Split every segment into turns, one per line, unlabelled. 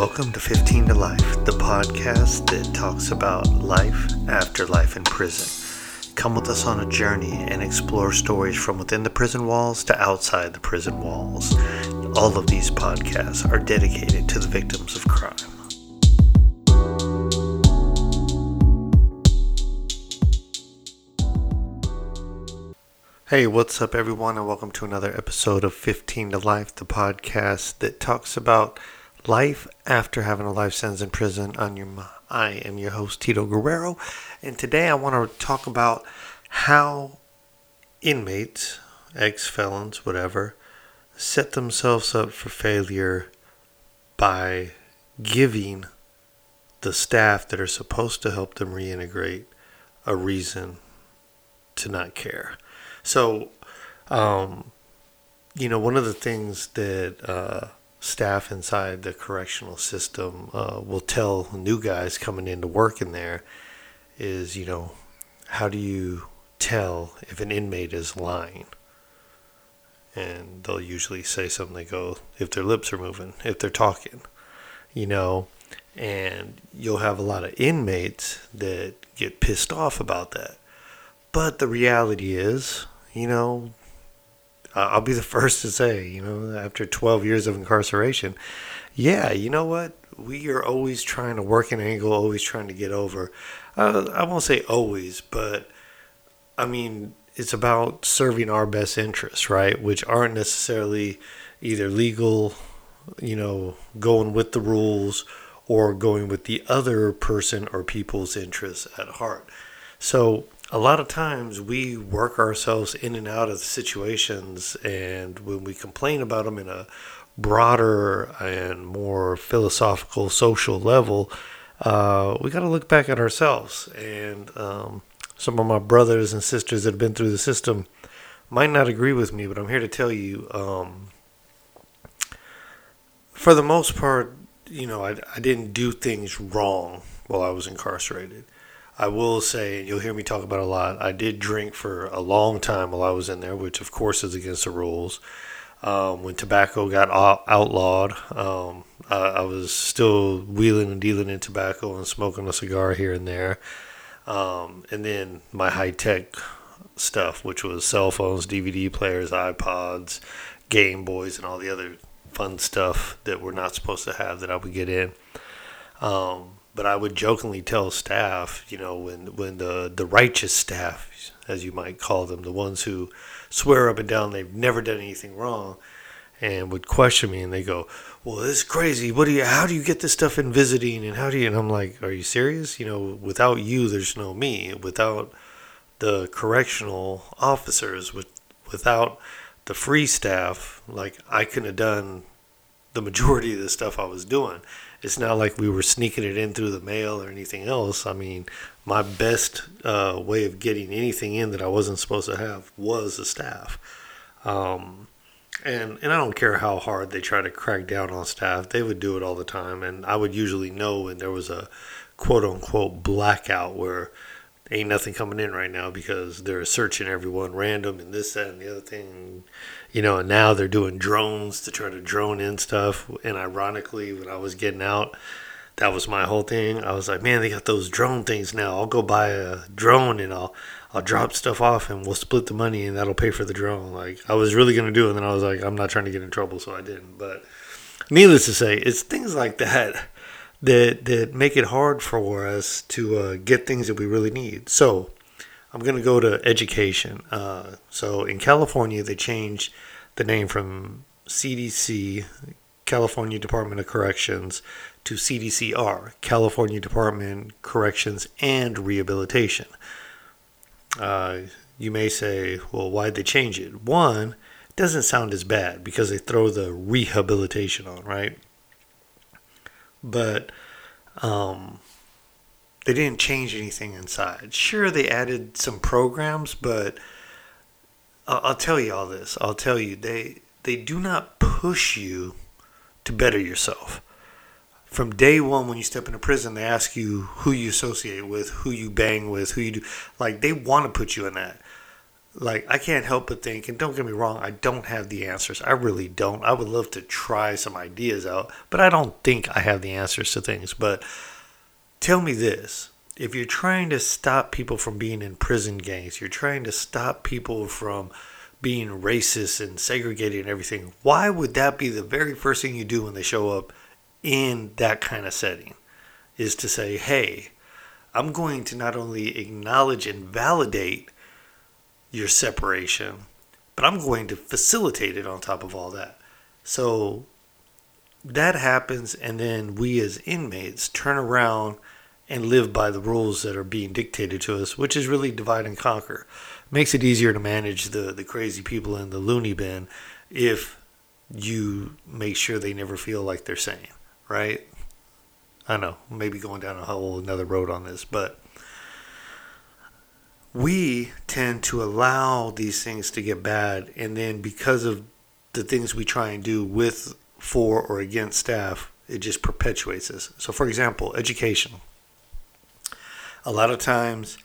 Welcome to 15 to Life, the podcast that talks about life after life in prison. Come with us on a journey and explore stories from within the prison walls to outside the prison walls. All of these podcasts are dedicated to the victims of crime. Hey, what's up, everyone, and welcome to another episode of 15 to Life, the podcast that talks about life after having a life sentence in prison. On your, I am your host, Tito Guerrero, and today I want to talk about how inmates, ex felons, whatever, set themselves up for failure by giving the staff that are supposed to help them reintegrate a reason to not care. So, um, you know, one of the things that uh, staff inside the correctional system uh, will tell new guys coming into work in there is, you know, how do you tell if an inmate is lying? And they'll usually say something. They go, if their lips are moving, if they're talking, you know, and you'll have a lot of inmates that get pissed off about that. But the reality is, you know, I'll be the first to say, you know, after 12 years of incarceration, yeah, you know what? We are always trying to work an angle, always trying to get over. Uh, I won't say always, but I mean, it's about serving our best interests, right? Which aren't necessarily either legal, you know, going with the rules or going with the other person or people's interests at heart. So a lot of times we work ourselves in and out of situations, and when we complain about them in a broader and more philosophical, social level, uh, we got to look back at ourselves. And um, some of my brothers and sisters that have been through the system might not agree with me, but I'm here to tell you um, for the most part, you know, I, I didn't do things wrong while I was incarcerated. I will say, and you'll hear me talk about a lot, I did drink for a long time while I was in there, which of course is against the rules. Um, when tobacco got outlawed, um, I, I, was still wheeling and dealing in tobacco and smoking a cigar here and there. Um, and then my high tech stuff, which was cell phones, DVD players, iPods, Game Boys, and all the other fun stuff that we're not supposed to have that I would get in. Um, but I would jokingly tell staff, you know, when when the the righteous staff, as you might call them, the ones who swear up and down they've never done anything wrong, and would question me, and they go, "Well, this is crazy. What do you? How do you get this stuff in visiting? And how do you?" And I'm like, "Are you serious? You know, without you, there's no me. Without the correctional officers, with without the free staff, like I couldn't have done the majority of the stuff I was doing." it's not like we were sneaking it in through the mail or anything else. I mean, my best uh, way of getting anything in that I wasn't supposed to have was the staff. Um, and and I don't care how hard they try to crack down on staff, they would do it all the time. And I would usually know when there was a quote unquote blackout where ain't nothing coming in right now because they're searching everyone random and this, that, and the other thing. You know, and now they're doing drones to try to drone in stuff. And ironically, when I was getting out, that was my whole thing. I was like, man, they got those drone things now. I'll go buy a drone and I'll I'll drop stuff off and we'll split the money and that'll pay for the drone. Like I was really gonna do it, and then I was like, I'm not trying to get in trouble, so I didn't. But needless to say, it's things like that that that make it hard for us to uh, get things that we really need. So I'm to go to education. Uh, so in California, they changed the name from CDC, California Department of Corrections, to CDCR, California Department Corrections and Rehabilitation. Uh, you may say, well, why'd they change it? One, it doesn't sound as bad because they throw the rehabilitation on, right? but um, they didn't change anything inside. Sure, they added some programs, but I'll, tell you all this. I'll tell you they they do not push you to better yourself. From day one, when you step into prison, they ask you who you associate with, who you bang with, who you do. Like they want to put you in that. like I can't help but think, and don't get me wrong, I don't have the answers. I really don't. I would love to try some ideas out, but I don't think I have the answers to things. But tell me this if you're trying to stop people from being in prison gangs, you're trying to stop people from being racist and segregated and everything, why would that be the very first thing you do when they show up in that kind of setting? Is to say, hey, I'm going to not only acknowledge and validate your separation, but I'm going to facilitate it on top of all that. So that happens, and then we as inmates turn around and live by the rules that are being dictated to us, which is really divide and conquer. Makes it easier to manage the, the crazy people in the loony bin if you make sure they never feel like they're sane, right? I know, maybe going down a whole another road on this, but we tend to allow these things to get bad and then because of the things we try and do with for or against staff it just perpetuates this so for example education a lot of times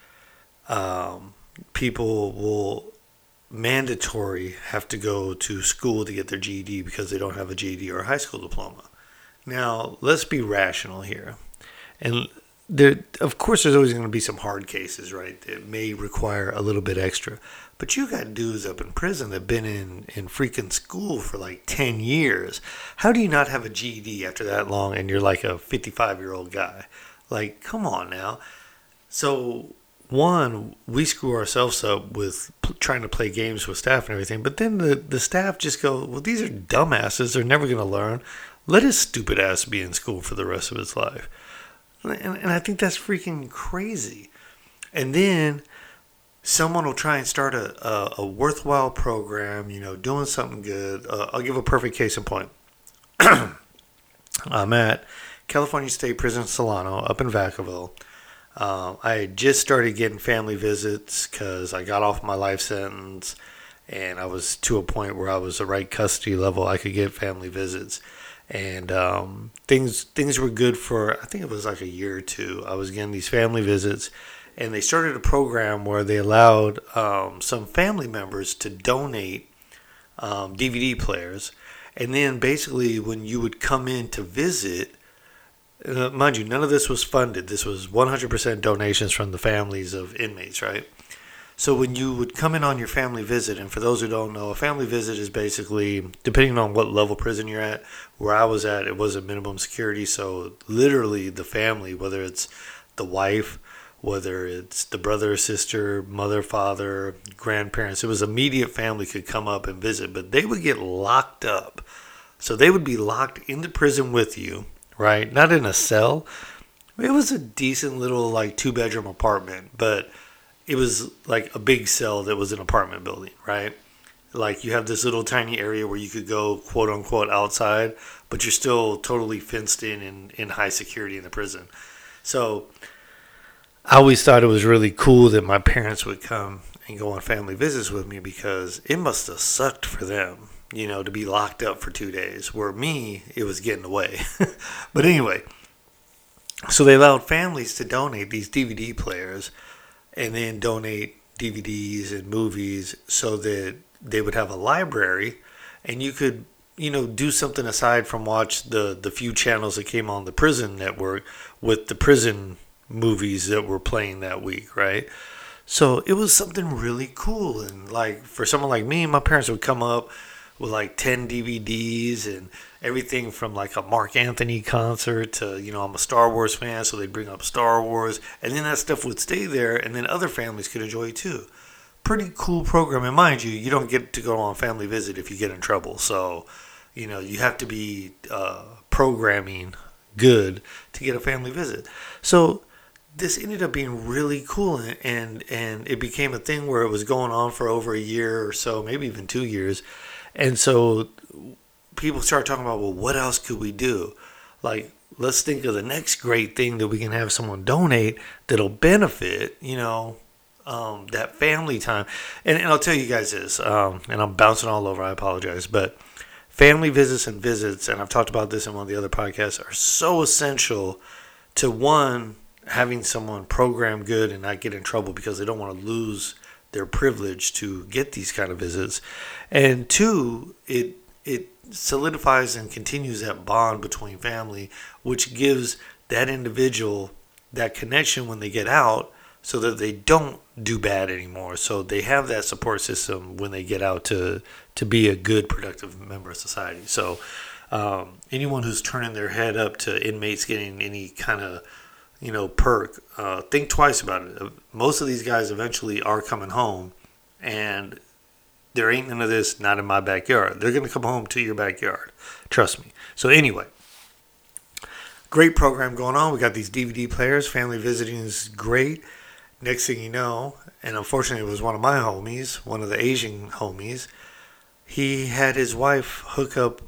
um, people will mandatory have to go to school to get their GED because they don't have a GED or a high school diploma. Now, let's be rational here. And there, of course, there's always going to be some hard cases, right? That may require a little bit extra. But you got dudes up in prison that've been in, in freaking school for like 10 years. How do you not have a GED after that long and you're like a 55 year old guy? Like, come on now. So, one, we screw ourselves up with p- trying to play games with staff and everything. But then the, the staff just go, well, these are dumbasses. They're never going to learn. Let his stupid ass be in school for the rest of his life. And, and I think that's freaking crazy. And then someone will try and start a, a, a worthwhile program, you know, doing something good. Uh, I'll give a perfect case in point. I'm at California State Prison Solano up in Vacaville. Um, I just started getting family visits because I got off my life sentence and I was to a point where I was the right custody level. I could get family visits and um, things things were good for I think it was like a year or two. I was getting these family visits, and they started a program where they allowed um, some family members to donate um, DVD players, and then basically when you would come in to visit. Uh, mind you, none of this was funded. This was 100% donations from the families of inmates, right? So when you would come in on your family visit, and for those who don't know, a family visit is basically depending on what level prison you're at. Where I was at, it was a minimum security, so literally the family, whether it's the wife, whether it's the brother, sister, mother, father, grandparents, it was immediate family could come up and visit, but they would get locked up. So they would be locked in the prison with you, right? Not in a cell. It was a decent little like two bedroom apartment, but it was like a big cell that was an apartment building, right? Like you have this little tiny area where you could go quote unquote outside, but you're still totally fenced in and in high security in the prison. So I always thought it was really cool that my parents would come and go on family visits with me because it must have sucked for them, you know, to be locked up for two days. Where me, it was getting away. but anyway, so they allowed families to donate these DVD players and then donate DVDs and movies so that they would have a library and you could you know do something aside from watch the the few channels that came on the prison network with the prison movies that were playing that week right so it was something really cool and like for someone like me my parents would come up with like 10 DVDs and everything from like a Marc Anthony concert to, you know, I'm a Star Wars fan, so they bring up Star Wars. And then that stuff would stay there, and then other families could enjoy it too. Pretty cool program. And mind you, you don't get to go on family visit if you get in trouble. So, you know, you have to be uh, programming good to get a family visit. So, this ended up being really cool and and it became a thing where it was going on for over a year or so maybe even two years and so people start talking about, well, what else could we do? Like, let's think of the next great thing that we can have someone donate that'll benefit, you know, um, that family time. And, and, I'll tell you guys this, um, and I'm bouncing all over, I apologize, but family visits and visits, and I've talked about this in one of the other podcasts, are so essential to one, having someone program good and not get in trouble because they don't want to lose they're privileged to get these kind of visits, and two, it it solidifies and continues that bond between family, which gives that individual that connection when they get out so that they don't do bad anymore. So they have that support system when they get out to to be a good, productive member of society. So um, anyone who's turning their head up to inmates getting any kind of you know perk, uh, think twice about it. Most of these guys eventually are coming home, and there ain't none of this not in my backyard. They're gonna come home to your backyard. Trust me. So anyway. Great program going on. We got these DVD players. Family visiting is great. Next thing you know, and unfortunately it was one of my homies, one of the Asian homies, he had his wife hook up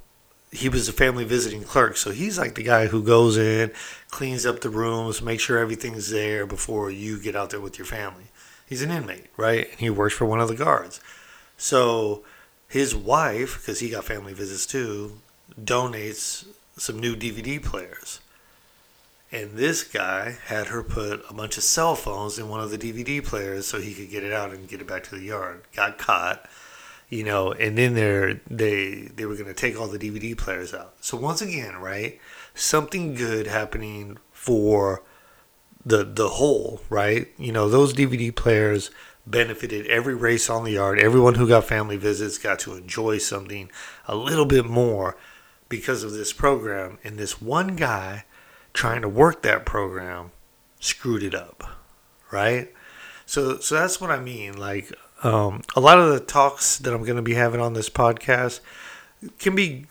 he was a family visiting clerk, so he's like the guy who goes in, cleans up the rooms, make sure everything's there before you get out there with your family. He's an inmate, right? And he works for one of the guards. So his wife, because he got family visits too, donates some new DVD players. And this guy had her put a bunch of cell phones in one of the DVD players so he could get it out and get it back to the yard. Got caught, you know, and then they're they they were going to take all the DVD players out. So once again, right? Something good happening for the the whole, right? You know, those DVD players benefited every race on the yard. Everyone who got family visits got to enjoy something a little bit more because of this program. And this one guy trying to work that program screwed it up, right? So, so that's what I mean. Like, um, a lot of the talks that I'm going to be having on this podcast can be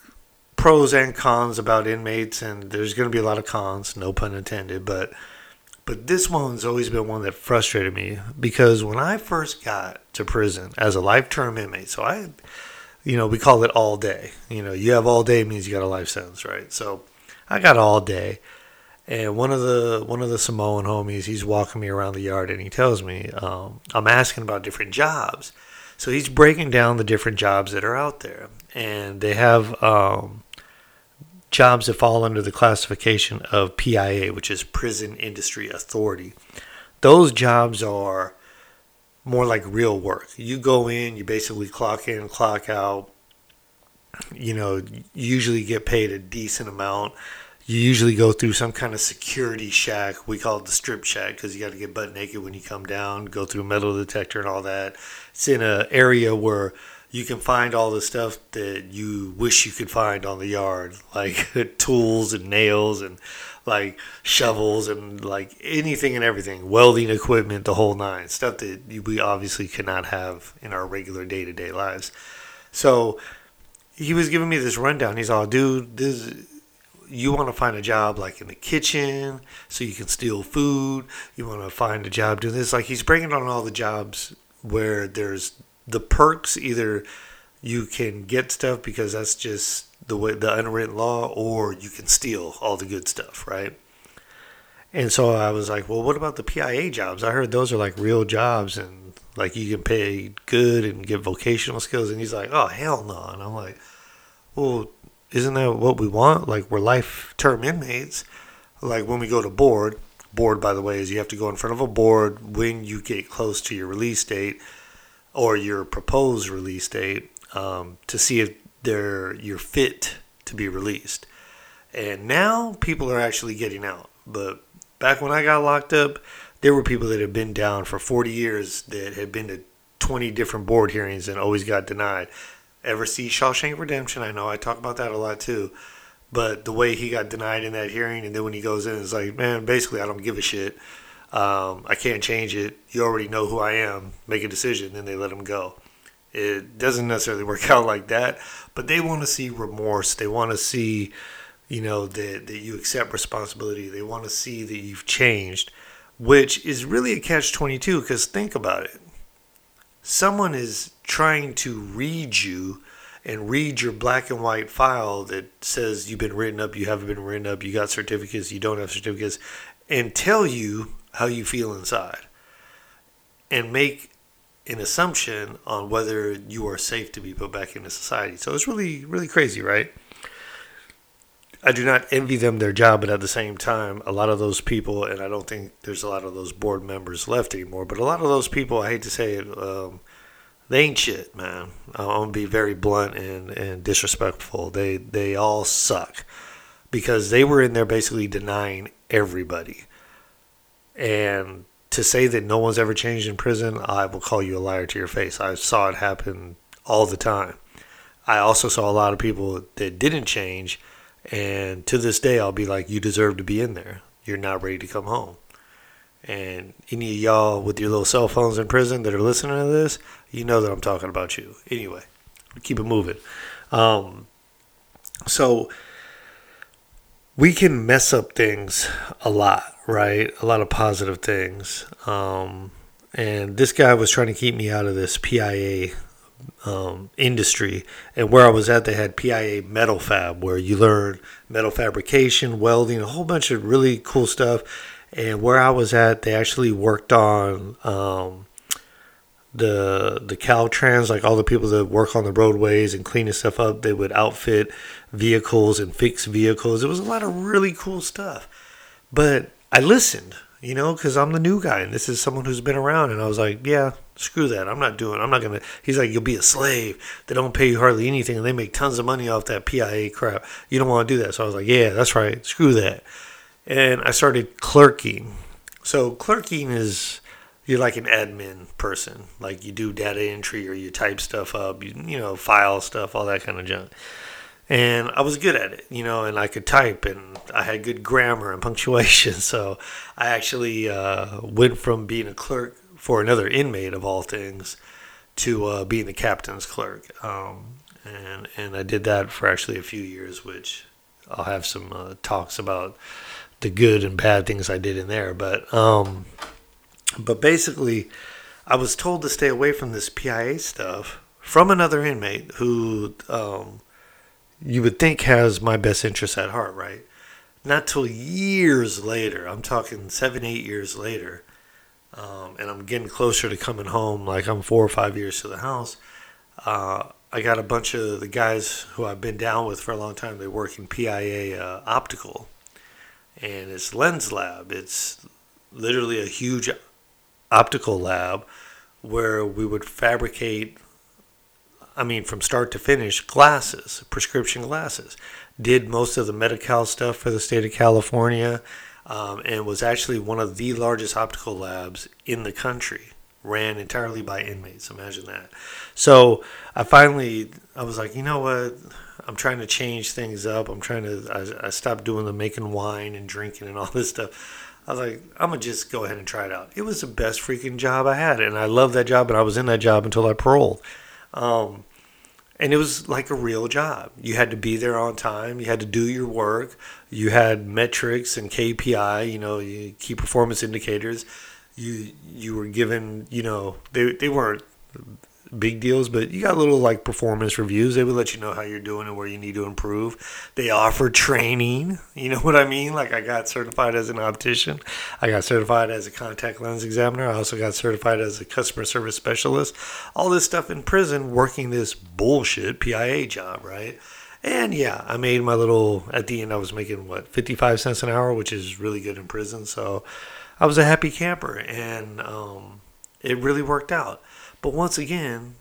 pros and cons about inmates, and there's going to be a lot of cons, no pun intended. But, but this one's always been one that frustrated me because when I first got to prison as a life term inmate, so I, you know, we call it all day. You know, you have all day means you got a life sentence, right? So, I got all day and one of the one of the Samoan homies, he's walking me around the yard, and he tells me um, I'm asking about different jobs. So he's breaking down the different jobs that are out there, and they have um, jobs that fall under the classification of PIA, which is Prison Industry Authority. Those jobs are more like real work. You go in, you basically clock in, clock out. You know, usually get paid a decent amount you usually go through some kind of security shack. We call it the strip shack because you got to get butt naked when you come down, go through metal detector and all that. It's in an area where you can find all the stuff that you wish you could find on the yard, like tools and nails and like shovels and like anything and everything, welding equipment, the whole nine, stuff that we obviously cannot have in our regular day to day lives. So he was giving me this rundown. He's all, dude, this you want to find a job like in the kitchen so you can steal food. You want to find a job doing this. Like he's bringing on all the jobs where there's the perks. Either you can get stuff because that's just the way the unwritten law, or you can steal all the good stuff, right? And so I was like, well, what about the PIA jobs? I heard those are like real jobs and like you can pay good and get vocational skills. And he's like, oh, hell no. And I'm like, well, isn't that what we want? Like we're life term inmates. Like when we go to board, board by the way is you have to go in front of a board when you get close to your release date or your proposed release date um, to see if they're you're fit to be released. And now people are actually getting out. But back when I got locked up, there were people that had been down for 40 years that had been to 20 different board hearings and always got denied ever see Shawshank Redemption. I know I talk about that a lot too. But the way he got denied in that hearing, and then when he goes in, it's like, man, basically, I don't give a shit. Um, I can't change it. You already know who I am. Make a decision, then they let him go. It doesn't necessarily work out like that, but they want to see remorse. They want to see, you know, that, that you accept responsibility. They want to see that you've changed, which is really a catch 22 because think about it someone is trying to read you and read your black and white file that says you've been written up, you haven't been written up, you got certificates, you don't have certificates, and tell you how you feel inside and make an assumption on whether you are safe to be put back into society. So it's really, really crazy, right? I do not envy them their job, but at the same time, a lot of those people, and I don't think there's a lot of those board members left anymore, but a lot of those people, I hate to say it, um, they ain't shit, man. I'm gonna be very blunt and, and disrespectful. They they all suck because they were in there basically denying everybody. And to say that no one's ever changed in prison, I will call you a liar to your face. I saw it happen all the time. I also saw a lot of people that didn't change, and to this day, I'll be like, "You deserve to be in there. You're not ready to come home." And any of y'all with your little cell phones in prison that are listening to this, you know that I'm talking about you. Anyway, keep it moving. Um, so we can mess up things a lot, right? A lot of positive things. Um, and this guy was trying to keep me out of this PIA um, industry. And where I was at, they had PIA Metal Fab, where you learn metal fabrication, welding, a whole bunch of really cool stuff. And where I was at, they actually worked on um, the the Caltrans, like all the people that work on the roadways and cleaning stuff up. They would outfit vehicles and fix vehicles. It was a lot of really cool stuff. But I listened, you know, because I'm the new guy and this is someone who's been around. And I was like, yeah, screw that. I'm not doing. I'm not gonna. He's like, you'll be a slave. They don't pay you hardly anything, and they make tons of money off that PIA crap. You don't want to do that. So I was like, yeah, that's right. Screw that and I started clerking. So clerking is you're like an admin person, like you do data entry or you type stuff up, you you know, file stuff, all that kind of junk. And I was good at it, you know, and I could type and I had good grammar and punctuation. So I actually uh, went from being a clerk for another inmate of all things to uh, being the captain's clerk. Um, and, and I did that for actually a few years, which I'll have some uh, talks about the good and bad things I did in there. But um, but basically, I was told to stay away from this PIA stuff from another inmate who um, you would think has my best interest at heart, right? Not till years later. I'm talking seven, eight years later. Um, and I'm getting closer to coming home. Like I'm four or five years to the house. Uh, I got a bunch of the guys who I've been down with for a long time. They work in PIA uh, optical, and it's Lens Lab. It's literally a huge optical lab where we would fabricate, I mean, from start to finish, glasses, prescription glasses. Did most of the Medi-Cal stuff for the state of California um, and was actually one of the largest optical labs in the country. Ran entirely by inmates. Imagine that. So I finally, I was like, you know what? I'm trying to change things up. I'm trying to. I, I stopped doing the making wine and drinking and all this stuff. I was like, I'm gonna just go ahead and try it out. It was the best freaking job I had, and I loved that job. And I was in that job until I paroled. Um, and it was like a real job. You had to be there on time. You had to do your work. You had metrics and KPI. You know, key performance indicators. You you were given. You know, they they weren't big deals, but you got little like performance reviews. They would let you know how you're doing and where you need to improve. They offer training. You know what I mean? Like I got certified as an optician. I got certified as a contact lens examiner. I also got certified as a customer service specialist. All this stuff in prison working this bullshit PIA job, right? And yeah, I made my little at the end I was making what, 55 cents an hour, which is really good in prison. So I was a happy camper and um, it really worked out. But once again,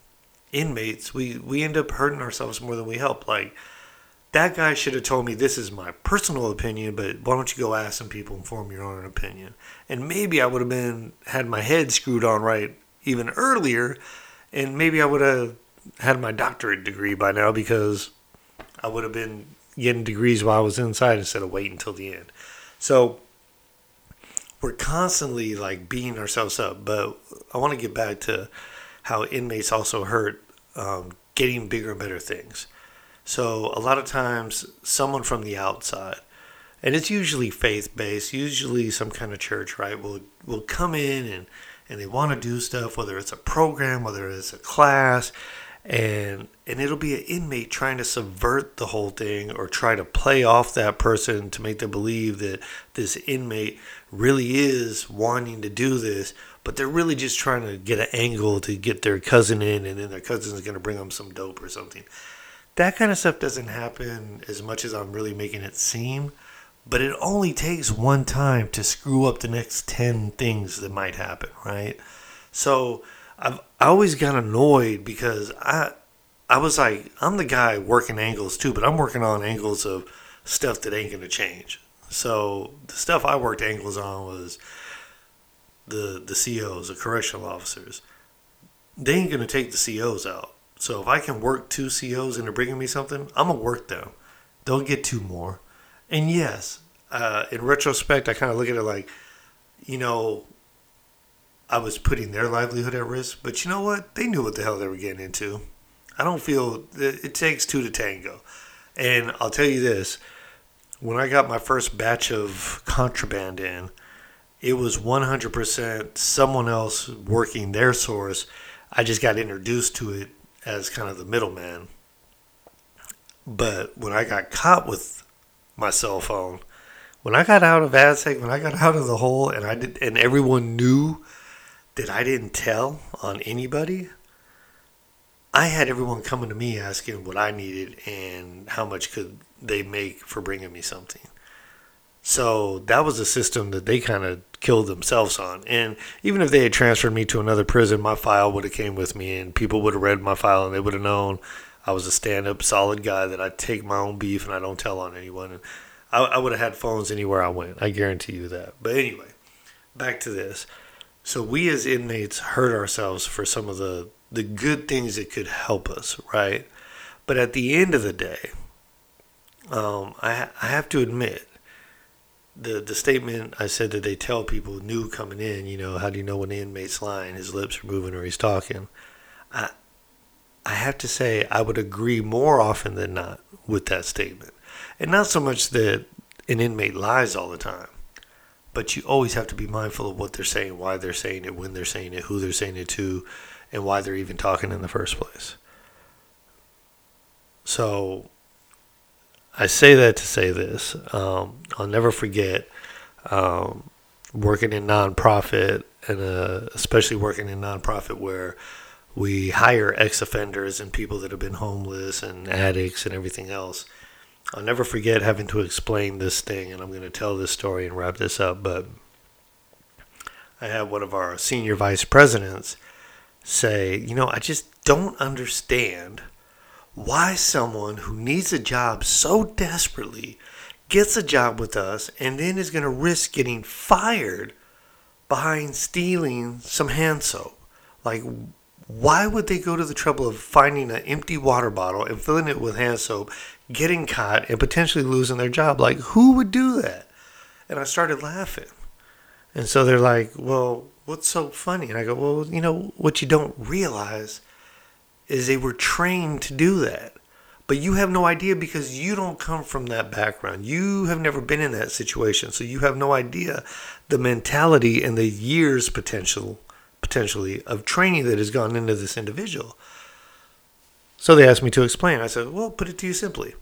inmates, we, we end up hurting ourselves more than we help. Like, that guy should have told me this is my personal opinion, but why don't you go ask some people and form your own opinion? And maybe I would have been had my head screwed on right even earlier, and maybe I would have had my doctorate degree by now because I would have been getting degrees while I was inside instead of waiting until the end. So we're constantly like beating ourselves up, but I want to get back to how inmates also hurt um, getting bigger and better things. So a lot of times, someone from the outside, and it's usually faith based, usually some kind of church, right, will will come in and and they want to do stuff, whether it's a program, whether it's a class, and and it'll be an inmate trying to subvert the whole thing or try to play off that person to make them believe that this inmate really is wanting to do this but they're really just trying to get an angle to get their cousin in and then their cousin's going to bring them some dope or something that kind of stuff doesn't happen as much as I'm really making it seem. But it only takes one time to screw up the next 10 things that might happen, right? So I've I always got annoyed because I I was like, I'm the guy working angles too, but I'm working on angles of stuff that ain't gonna change. So the stuff I worked angles on was the the COs, the correctional officers. They ain't gonna take the COs out. So if I can work two COs into bringing me something, I'm gonna work them. They'll get two more. And yes, uh, in retrospect, I kind of look at it like, you know, I was putting their livelihood at risk. But you know what? They knew what the hell they were getting into. I don't feel it takes two to tango. And I'll tell you this when I got my first batch of contraband in, it was 100% someone else working their source. I just got introduced to it as kind of the middleman. But when I got caught with my cell phone, when I got out of Ad Seg, when I got out of the hole, and I did, and everyone knew that I didn't tell on anybody, I had everyone coming to me asking what I needed and how much could they make for bringing me something. So that was a system that they kind of killed themselves on. And even if they had transferred me to another prison, my file would have came with me, and people would have read my file, and they would have known I was a stand-up, solid guy that I take my own beef and I don't tell on anyone. And I, I would have had phones anywhere I went. I guarantee you that. But anyway, back to this. So we as inmates hurt ourselves for some of the the good things that could help us, right? But at the end of the day, um, I I have to admit the the statement I said that they tell people new coming in, you know, how do you know when the inmate's lying? His lips are moving or he's talking. I I have to say I would agree more often than not with that statement, and not so much that an inmate lies all the time but you always have to be mindful of what they're saying, why they're saying it, when they're saying it, who they're saying it to, and why they're even talking in the first place. So I say that to say this. Um, I'll never forget um, working in nonprofit, and uh, especially working in nonprofit where we hire ex offenders and people that have been homeless and addicts and everything else. I'll never forget having to explain this thing, and I'm going to tell this story and wrap this up. But I had one of our senior vice presidents say, You know, I just don't understand why someone who needs a job so desperately gets a job with us and then is going to risk getting fired behind stealing some hand soap. Like, why would they go to the trouble of finding an empty water bottle and filling it with hand soap getting caught and potentially losing their job. Like, who would do that? And I started laughing. And so they're like, well, what's so funny? And I go, well, you know, what you don't realize is they were trained to do that. But you have no idea because you don't come from that background. You have never been in that situation. So you have no idea the mentality and the years potential potentially of training that has gone into this individual. So they asked me to explain. I said, well, put it to you simply.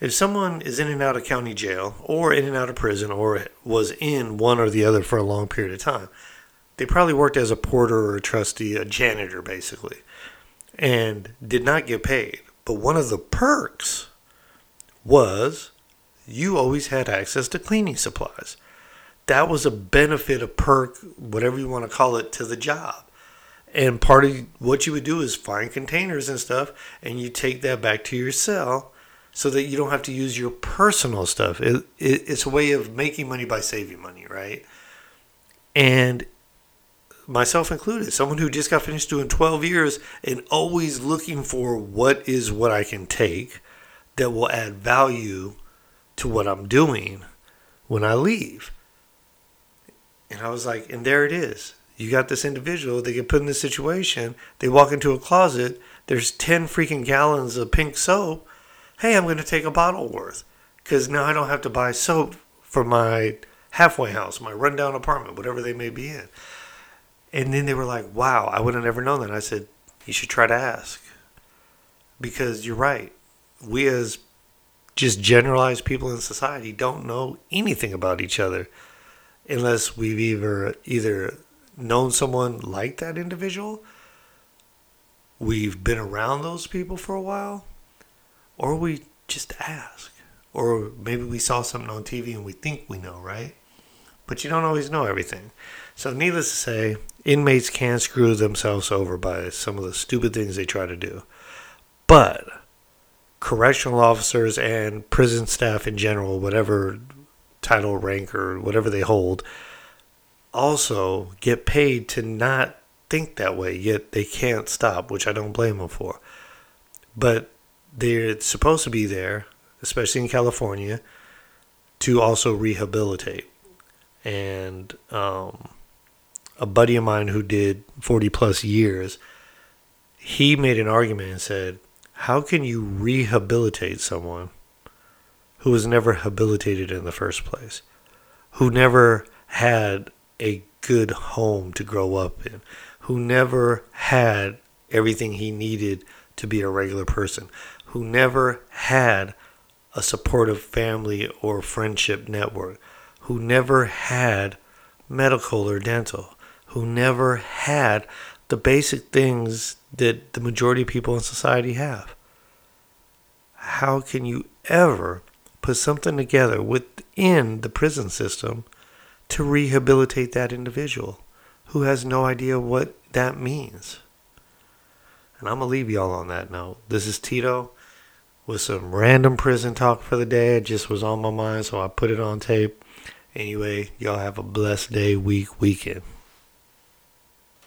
If someone is in and out of county jail or in and out of prison or was in one or the other for a long period of time, they probably worked as a porter or a trustee, a janitor basically, and did not get paid. But one of the perks was you always had access to cleaning supplies. That was a benefit, a perk, whatever you want to call it, to the job. And part of what you would do is find containers and stuff, and you take that back to your cell so that you don't have to use your personal stuff. It, it, it's a way of making money by saving money, right? And myself included, someone who just got finished doing 12 years and always looking for what is what I can take that will add value to what I'm doing when I leave. And I was like, and there it is you got this individual, they get put in this situation, they walk into a closet, there's 10 freaking gallons of pink soap. Hey, I'm going to take a bottle worth because now I don't have to buy soap for my halfway house, my rundown apartment, whatever they may be in. And then they were like, wow, I would have never known that. I said, you should try to ask because you're right. We, as just generalized people in society, don't know anything about each other unless we've either either known someone like that individual, we've been around those people for a while, or we just ask. Or maybe we saw something on TV and we think we know, right? But you don't always know everything. So, needless to say, inmates can screw themselves over by some of the stupid things they try to do. But correctional officers and prison staff in general, whatever title, rank, or whatever they hold, also get paid to not think that way, yet they can't stop, which I don't blame them for. But they're supposed to be there, especially in California, to also rehabilitate. And um, a buddy of mine who did 40 plus years, he made an argument and said, How can you rehabilitate someone who was never habilitated in the first place, who never had a good home to grow up in, who never had everything he needed to be a regular person, who never had a supportive family or friendship network, who never had medical or dental, who never had the basic things that the majority of people in society have. How can you ever put something together within the prison system to rehabilitate that individual who has no idea what that means? And I'm going to leave y'all on that note. This is Tito with some random prison talk for the day. It just was on my mind, so I put it on tape. Anyway, y'all have a blessed day, week, weekend.